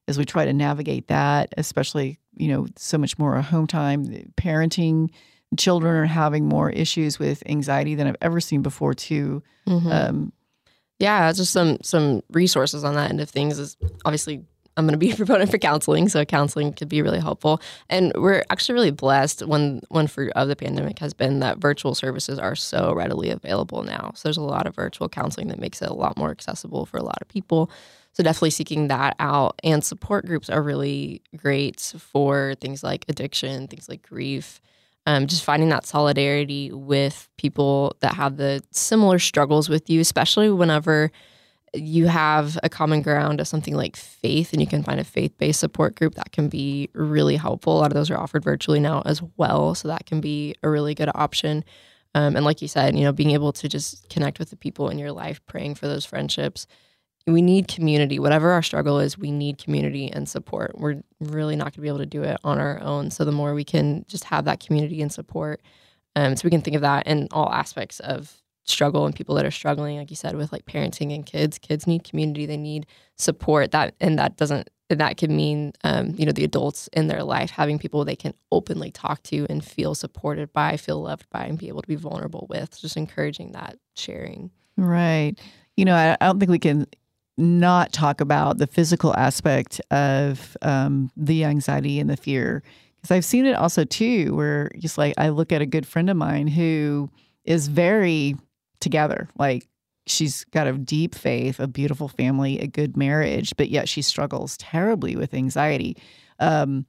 as we try to navigate that, especially you know so much more home time, parenting. Children are having more issues with anxiety than I've ever seen before, too. Um, yeah just some some resources on that end of things is obviously i'm going to be a <laughs> proponent for counseling so counseling could be really helpful. And we're actually really blessed one one fruit of the pandemic has been that virtual services are so readily available now. So there's a lot of virtual counseling that makes it a lot more accessible for a lot of people. So definitely seeking that out. And support groups are really great for things like addiction things like grief um, just finding that solidarity with people that have the similar struggles with you, especially whenever you have a common ground of something like faith and you can find a faith-based support group that can be really helpful. A lot of those are offered virtually now as well so that can be a really good option. Um, and like you said you know being able to just connect with the people in your life praying for those friendships. We need community. Whatever our struggle is we need community and support. We're really not going to be able to do it on our own. So the more we can just have that community and support um, so we can think of that in all aspects of struggle and people that are struggling like you said with like parenting and kids kids need community they need support that and that doesn't that can mean um, you know the adults in their life having people they can openly talk to and feel supported by feel loved by and be able to be vulnerable with just encouraging that sharing Right. You know, I, I don't think we can not talk about the physical aspect of um, the anxiety and the fear. Because I've seen it also too, where just like I look at a good friend of mine who is very together. Like she's got a deep faith, a beautiful family, a good marriage, but yet she struggles terribly with anxiety. Um,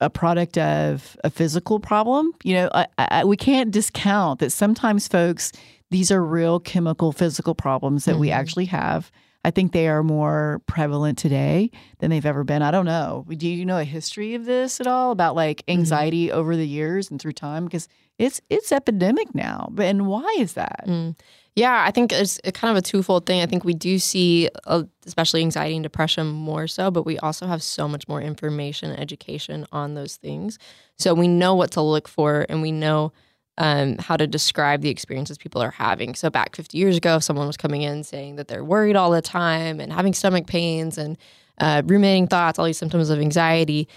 a product of a physical problem. You know, I, I, we can't discount that sometimes folks, these are real chemical, physical problems that we actually have. I think they are more prevalent today than they've ever been. I don't know. Do you know a history of this at all about like anxiety over the years and through time? Because it's it's epidemic now. But and why is that? Mm. Yeah, I think it's kind of a twofold thing. I think we do see, uh, especially anxiety and depression, more so, but we also have so much more information and education on those things. So we know what to look for, and we know um, how to describe the experiences people are having. So back 50 years ago, if someone was coming in saying that they're worried all the time and having stomach pains and uh, ruminating thoughts, all these symptoms of anxiety,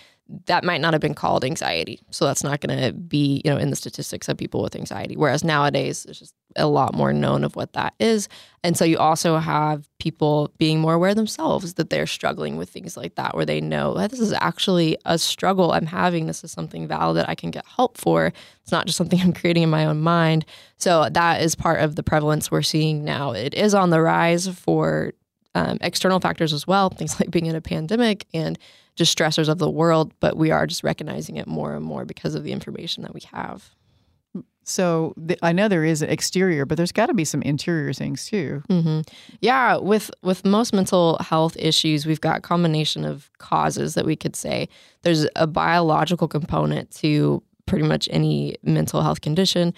that might not have been called anxiety. So that's not going to be, you know, in the statistics of people with anxiety. Whereas nowadays, it's just a lot more known of what that is. And so you also have people being more aware themselves that they're struggling with things like that, where they know that this is actually a struggle I'm having. This is something valid that I can get help for. It's not just something <laughs> I'm creating in my own mind. So that is part of the prevalence we're seeing now. It is on the rise for um, external factors as well, things like being in a pandemic and just stressors of the world, but we are just recognizing it more and more because of the information that we have. So th- I know there is exterior, but there's got to be some interior things too. hmm Yeah, with with most mental health issues, we've got combination of causes that we could say. There's a biological component to pretty much any mental health condition.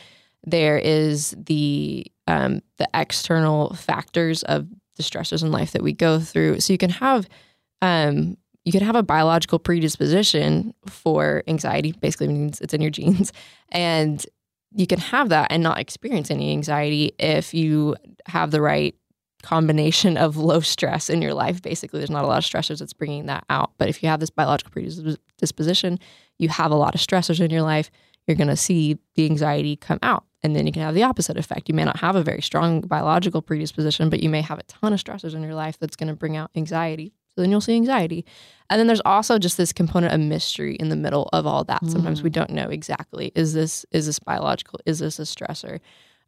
There is the um, the external factors of the stressors in life that we go through. So you can have um, you can have a biological predisposition for anxiety. Basically, means it's in your genes, <laughs> and you can have that and not experience any anxiety if you have the right combination of low stress in your life. Basically, there's not a lot of stressors that's bringing that out. But if you have this biological predisposition, you have a lot of stressors in your life, you're going to see the anxiety come out. And then you can have the opposite effect. You may not have a very strong biological predisposition, but you may have a ton of stressors in your life that's going to bring out anxiety. So then you'll see anxiety. And then there's also just this component of mystery in the middle of all that. Sometimes we don't know exactly is this is this biological? Is this a stressor?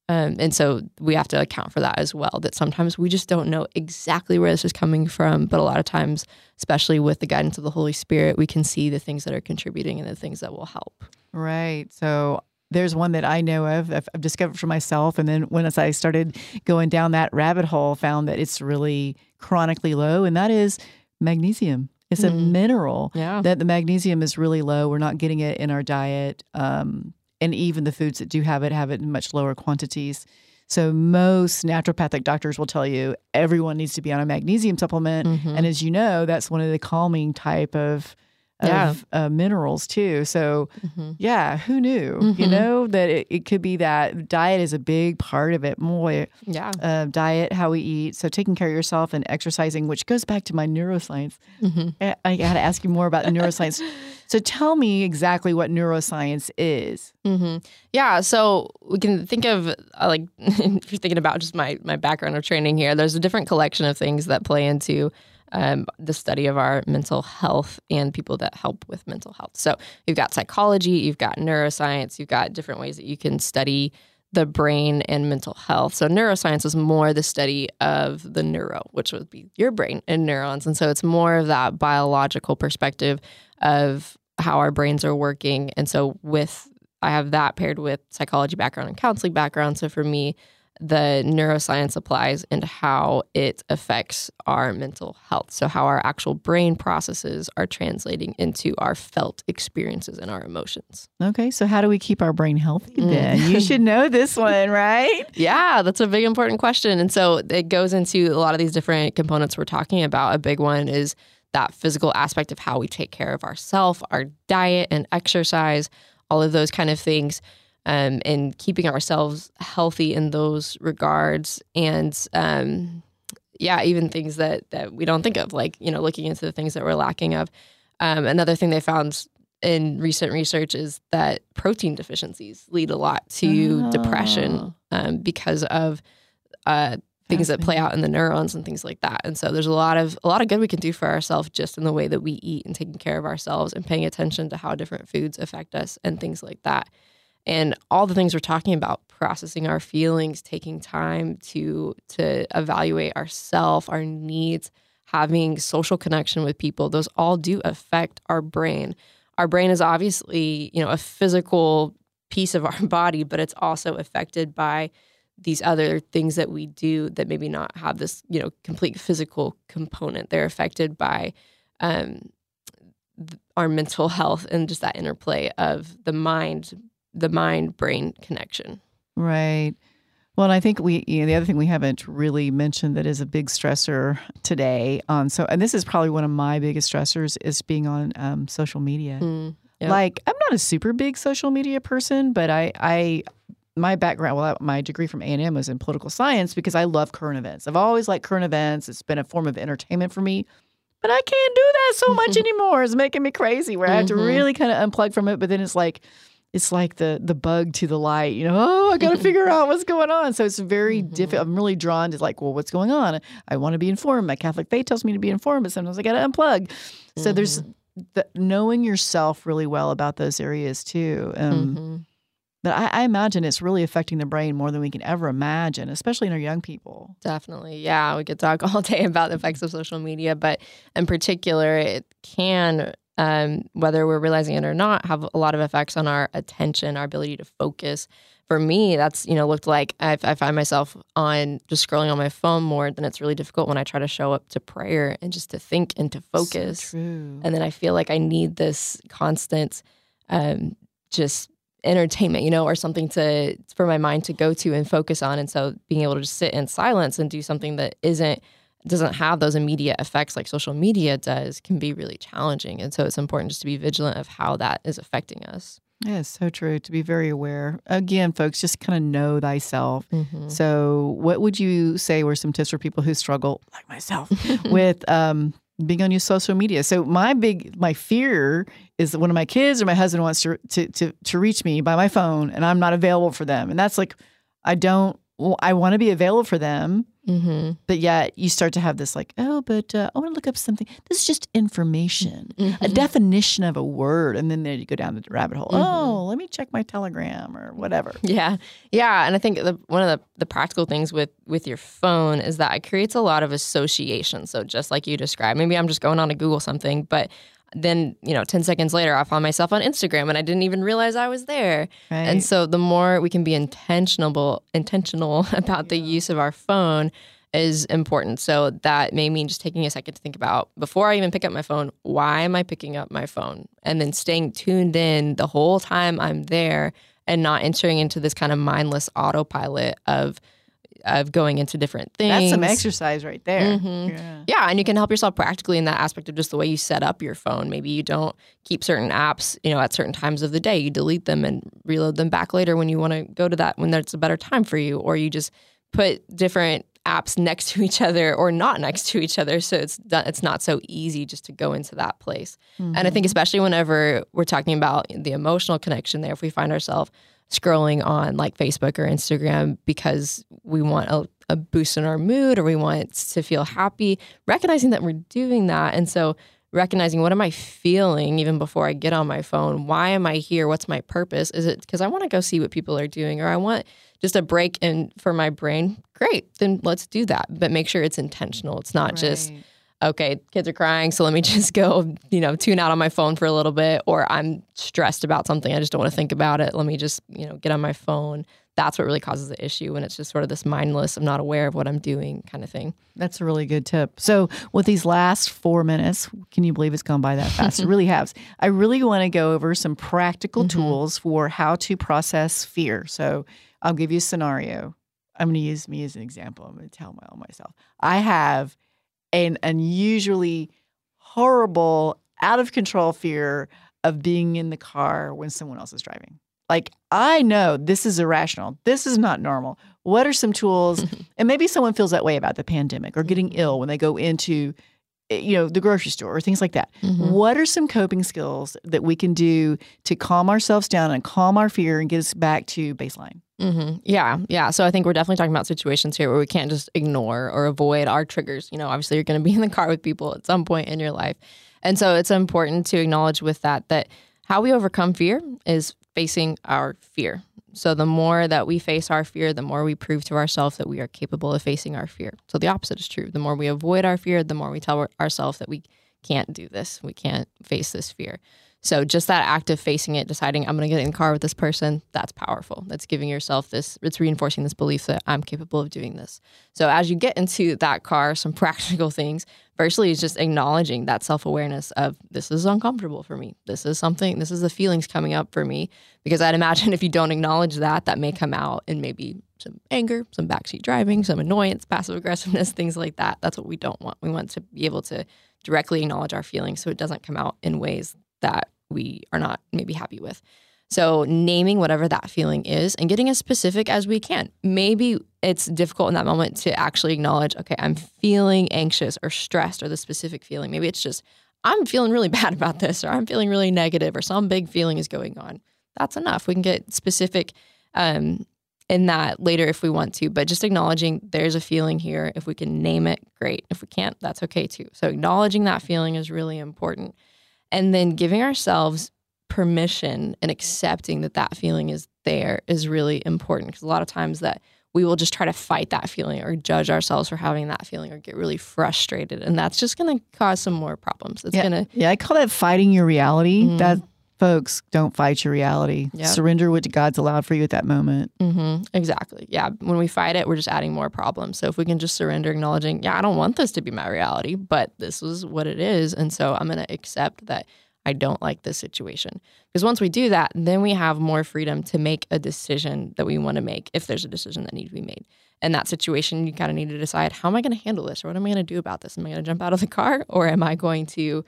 Um, and so we have to account for that as well. That sometimes we just don't know exactly where this is coming from, but a lot of times, especially with the guidance of the Holy Spirit, we can see the things that are contributing and the things that will help. Right. So there's one that I know of. I've, I've discovered for myself, and then when I started going down that rabbit hole, found that it's really chronically low, and that is magnesium. It's a Mm. mineral Yeah. that the magnesium is really low. We're not getting it in our diet, um, and even the foods that do have it have it in much lower quantities. So most naturopathic doctors will tell you everyone needs to be on a magnesium supplement, Mhm. and as you know, that's one of the calming type of Yeah. of uh, minerals too. So Mhm. yeah, who knew? You Mhm. know that it, it could be that diet is a big part of it. Boy, Yeah. uh, diet, how we eat, so taking care of yourself and exercising, which goes back to my neuroscience. Mhm. I, I got to ask you more about neuroscience. So tell me exactly what neuroscience is. hmm Yeah, so we can think of uh, like <laughs> if you're thinking about just my my background of training here. There's a different collection of things that play into um, the study of our mental health and people that help with mental health. So you've got psychology, you've got neuroscience, you've got different ways that you can study the brain and mental health. So neuroscience is more the study of the neuro, which would be your brain and neurons, and so it's more of that biological perspective of how our brains are working. And so with I have that paired with psychology background and counseling background. So for me, the neuroscience applies and how it affects our mental health. So how our actual brain processes are translating into our felt experiences and our emotions. Okay, so how do we keep our brain healthy Mm. then? You <laughs> should know this one, right? Yeah, that's a big important question. And so it goes into a lot of these different components we're talking about. A big one is that physical aspect of how we take care of ourselves, our diet and exercise, all of those kind of things. Um, and keeping ourselves healthy in those regards, and um, yeah, even things that that we don't think of, like you know, looking into the things that we're lacking of. Um, another thing they found in recent research is that protein deficiencies lead a lot to depression um, because of uh, things that play out in the neurons and things like that. And so there's a lot of a lot of good we can do for ourselves just in the way that we eat and taking care of ourselves and paying attention to how different foods affect us and things like that. And all the things we're talking about, processing our feelings, taking time to to evaluate ourself, our needs, having social connection with people, those all do affect our brain. Our brain is obviously, you know, a physical piece of our <laughs> body, but it's also affected by these other things that we do that maybe not have this you know complete physical component they're affected by um, our mental <laughs> health and just that interplay of the mind the mind brain connection Right. Well, and I think we you know, the other thing we haven't really mentioned that is a big stressor today on so and this is probably one of my biggest stressors is being on um, social media. Mm, yep. Like I'm not a super big social media person, but I I my background, well, my degree from A and M was in political science because I love current events. I've always liked current events. It's been a form of entertainment for me, but I can't do that so much <laughs> anymore. It's making me crazy. Where I have to Mhm. really kind of unplug from it. But then it's like it's like the the bug to the light. You know, oh, I got to <laughs> figure out what's going on. So it's very difficult. I'm really drawn to like, well, what's going on? I want to be informed. My Catholic faith tells me to be informed, but sometimes I got to unplug. So there's the, knowing yourself really well about those areas too. Um, Mhm. But I, I imagine it's really affecting the brain more than we can ever imagine, especially in our young people. Definitely. Yeah, we could talk <laughs> all day about the effects of social media, but in particular, it can, um, whether we're realizing it or not, have a lot of effects on our attention, our ability to focus. For me, that's, you know, looked like I, I find myself on just scrolling on my phone more, then it's really difficult when I try to show up to prayer and just to think and to focus. So true. and then I feel like I need this constant, um, just entertainment, you know, or something to for my mind to go to and focus on. And so being able to just sit in silence and do something that isn't doesn't have those immediate effects like social media does can be really challenging. And so it's important just to be vigilant of how that is affecting us. Yeah, so true to be very aware. Again, folks, just kind of know thyself. So, what would you say were some tips for people who struggle, like myself, <laughs> with um, being on your social media? So, my big, my fear is that one of my kids or my husband wants to to to, to reach me by my phone, and I'm not available for them, and that's like, I don't. Well, I want to be available for them, Mm-hmm. but yet you start to have this like, oh, but uh, I want to look up something. This is just information, a definition of a word, and then there you go down the rabbit hole. Oh, let me check my telegram or whatever. Yeah, yeah, and I think the, one of the, the practical things with with your phone is that it creates a lot of association. So just like you described, maybe I'm just going on to Google something, but then you know, ten seconds later, I found myself on Instagram, and I didn't even realize I was there. Right. And so the more we can be intentional intentional <laughs> about the use of our phone is important. So that may mean just taking a second to think about before I even pick up my phone, why am I picking up my phone? And then staying tuned in the whole time I'm there and not entering into this kind of mindless autopilot of of going into different things. That's some exercise right there. Mhm. Yeah. Yeah, and you can help yourself practically in that aspect of just the way you set up your phone. Maybe you don't keep certain apps, you know, at certain times of the day. You delete them and reload them back later when you want to go to that when there's a better time for you, or you just put different apps next to each other or not next to each other, so it's it's not so easy just to go into that place. And I think especially whenever we're talking about the emotional connection there, if we find ourselves scrolling on like Facebook or Instagram because we want a, a boost in our mood or we want to feel happy, recognizing that we're doing that. And so recognizing what am I feeling even before I get on my phone? Why am I here? What's my purpose? Is it because I want to go see what people are doing or I want just a break and for my brain? Great, then let's do that. But make sure it's intentional. It's not just Right. Okay, kids are crying, so let me <laughs> just go, you know, tune out on my phone for a little bit, or I'm stressed about something, I just don't want to think about it. Let me just, you know, get on my phone. That's what really causes the issue when it's just sort of this mindless, I'm not aware of what I'm doing kind of thing. That's a really good tip. So, with these last four minutes, can you believe it's gone by that <laughs> fast? it really has. I really want to go over some practical mm-hmm. tools for how to process fear. So, I'll give you a scenario. I'm going to use me as an example. I'm going to tell my own myself. I have an unusually horrible, out of control fear of being in the car when someone else is driving. Like, I know this is irrational. This is not normal. What are some tools? <laughs> and maybe someone feels that way about the pandemic or getting ill when they go into eh, you know the grocery store or things like that what are some coping skills that we can do to calm ourselves down and calm our fear and get us back to baseline hmm Yeah, yeah. So I think we're definitely talking about situations here where we can't just ignore or avoid our triggers. You know, obviously you're going to be <laughs> in the car with people at some point in your life, and so it's important to acknowledge with that that how we overcome fear is facing our fear. So the more that we face our fear, the more we prove to ourselves that we are capable of facing our fear. So the opposite is true. The more we avoid our fear, the more we tell ourselves that we can't do this, we can't face this fear. So just that act of facing it, deciding I'm going to get in the car with this person, that's powerful. That's giving yourself this, it's reinforcing this belief that I'm capable of doing this. So as you get into that car, some <laughs> practical things, firstly is just acknowledging that self-awareness of this is uncomfortable for me. This is something, this is the feelings coming up for me. Because I'd imagine <laughs> if you don't acknowledge that, that may come out in maybe some anger, some backseat driving, some annoyance, passive aggressiveness, <laughs> things like that. That's what we don't want. We want to be able to directly acknowledge our feelings so it doesn't come out in ways that we are not maybe happy with. So, naming whatever that feeling is and getting as specific as we can. Maybe it's difficult in that moment to actually acknowledge, okay, I'm feeling anxious or stressed or the specific feeling. Maybe it's just, I'm feeling really <laughs> bad about this or I'm feeling really negative or some big feeling is going on. That's enough. We can get specific um, in that later if we want to, but just acknowledging there's a feeling here. If we can name it, great. If we can't, that's okay too. So, acknowledging that feeling is really important and then giving ourselves permission and accepting that that feeling is there is really important because a lot of times that we will just try to fight that feeling or judge ourselves for having that feeling or get really frustrated and that's just going to cause some more problems. It's yeah, going to yeah, I call that fighting your reality. Mm-hmm. That folks don't fight your reality. Surrender what God's allowed for you at that moment. hmm exactly. Yeah. When we fight it we're just adding more problems. So if we can just surrender acknowledging yeah i don't want this to be my reality but this is what it is. And so i'm going to accept that i don't like this situation. Because once we do that then we have more freedom to make a decision that we want to make if there's a decision that needs to be made. In that situation you kind of need to decide how am i going to handle this? Or what am i going to do about this? Am i going to jump out of the car? Or am i going to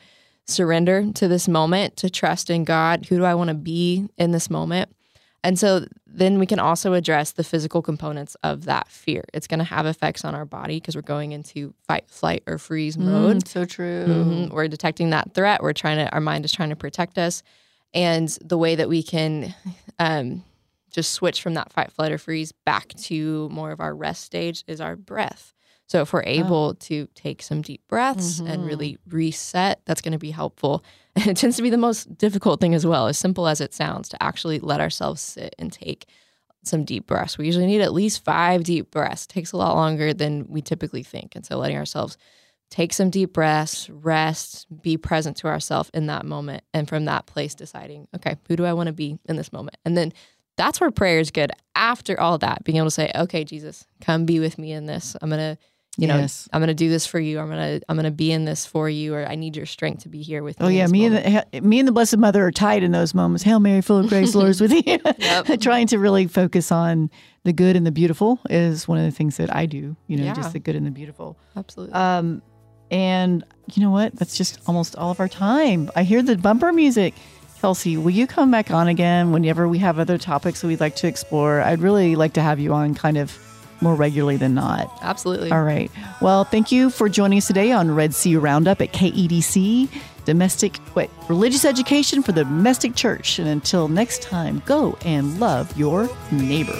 surrender to this moment to trust in god who do i want to be in this moment and so then we can also address the physical components of that fear. It's going to have effects on our body because we're going into fight, flight, or freeze mode. Mm, so true. Mhm. We're detecting that threat. We're trying to, our mind is trying to protect us. And the way that we can um, just switch from that fight, flight, or freeze back to more of our rest stage is our breath. So if we're oh. able to take some deep breaths and mm-hmm. really reset, that's going to be helpful. And <laughs> it tends to be the most difficult thing as well, as simple as it sounds, to actually let ourselves sit and take some deep breaths. We usually need at least five deep breaths. It takes a lot longer than we typically think. And so letting ourselves take some deep breaths, rest, be present to ourselves in that moment. And from that place, deciding, okay, who do I want to be in this moment? And then that's where prayer is good. After all that, being able to say, okay, Jesus, come be with me in this. I'm going to, you know, Yes. I'm going to do this for you. I'm going to, I'm to be in this for you, or I need your strength to be here with me. Oh yeah, me moment. and the, me and the Blessed Mother are tied in those moments. Hail Mary, full of grace, Lord is with you. <laughs> <laughs> Trying to really focus on the good and the beautiful is one of the things that I do. You know, Yeah. just the good and the beautiful. Absolutely. Um, and you know what? That's just almost all of our time. I hear the bumper music. Kelsey, will you come back on again whenever we have other topics that we'd like to explore? I'd really like to have you on kind of more regularly than not. Absolutely. All right. Well, thank you for joining us today on Red Sea Roundup at KEDC, domestic, wait, religious education for the domestic church. And until next time, go and love your neighbor.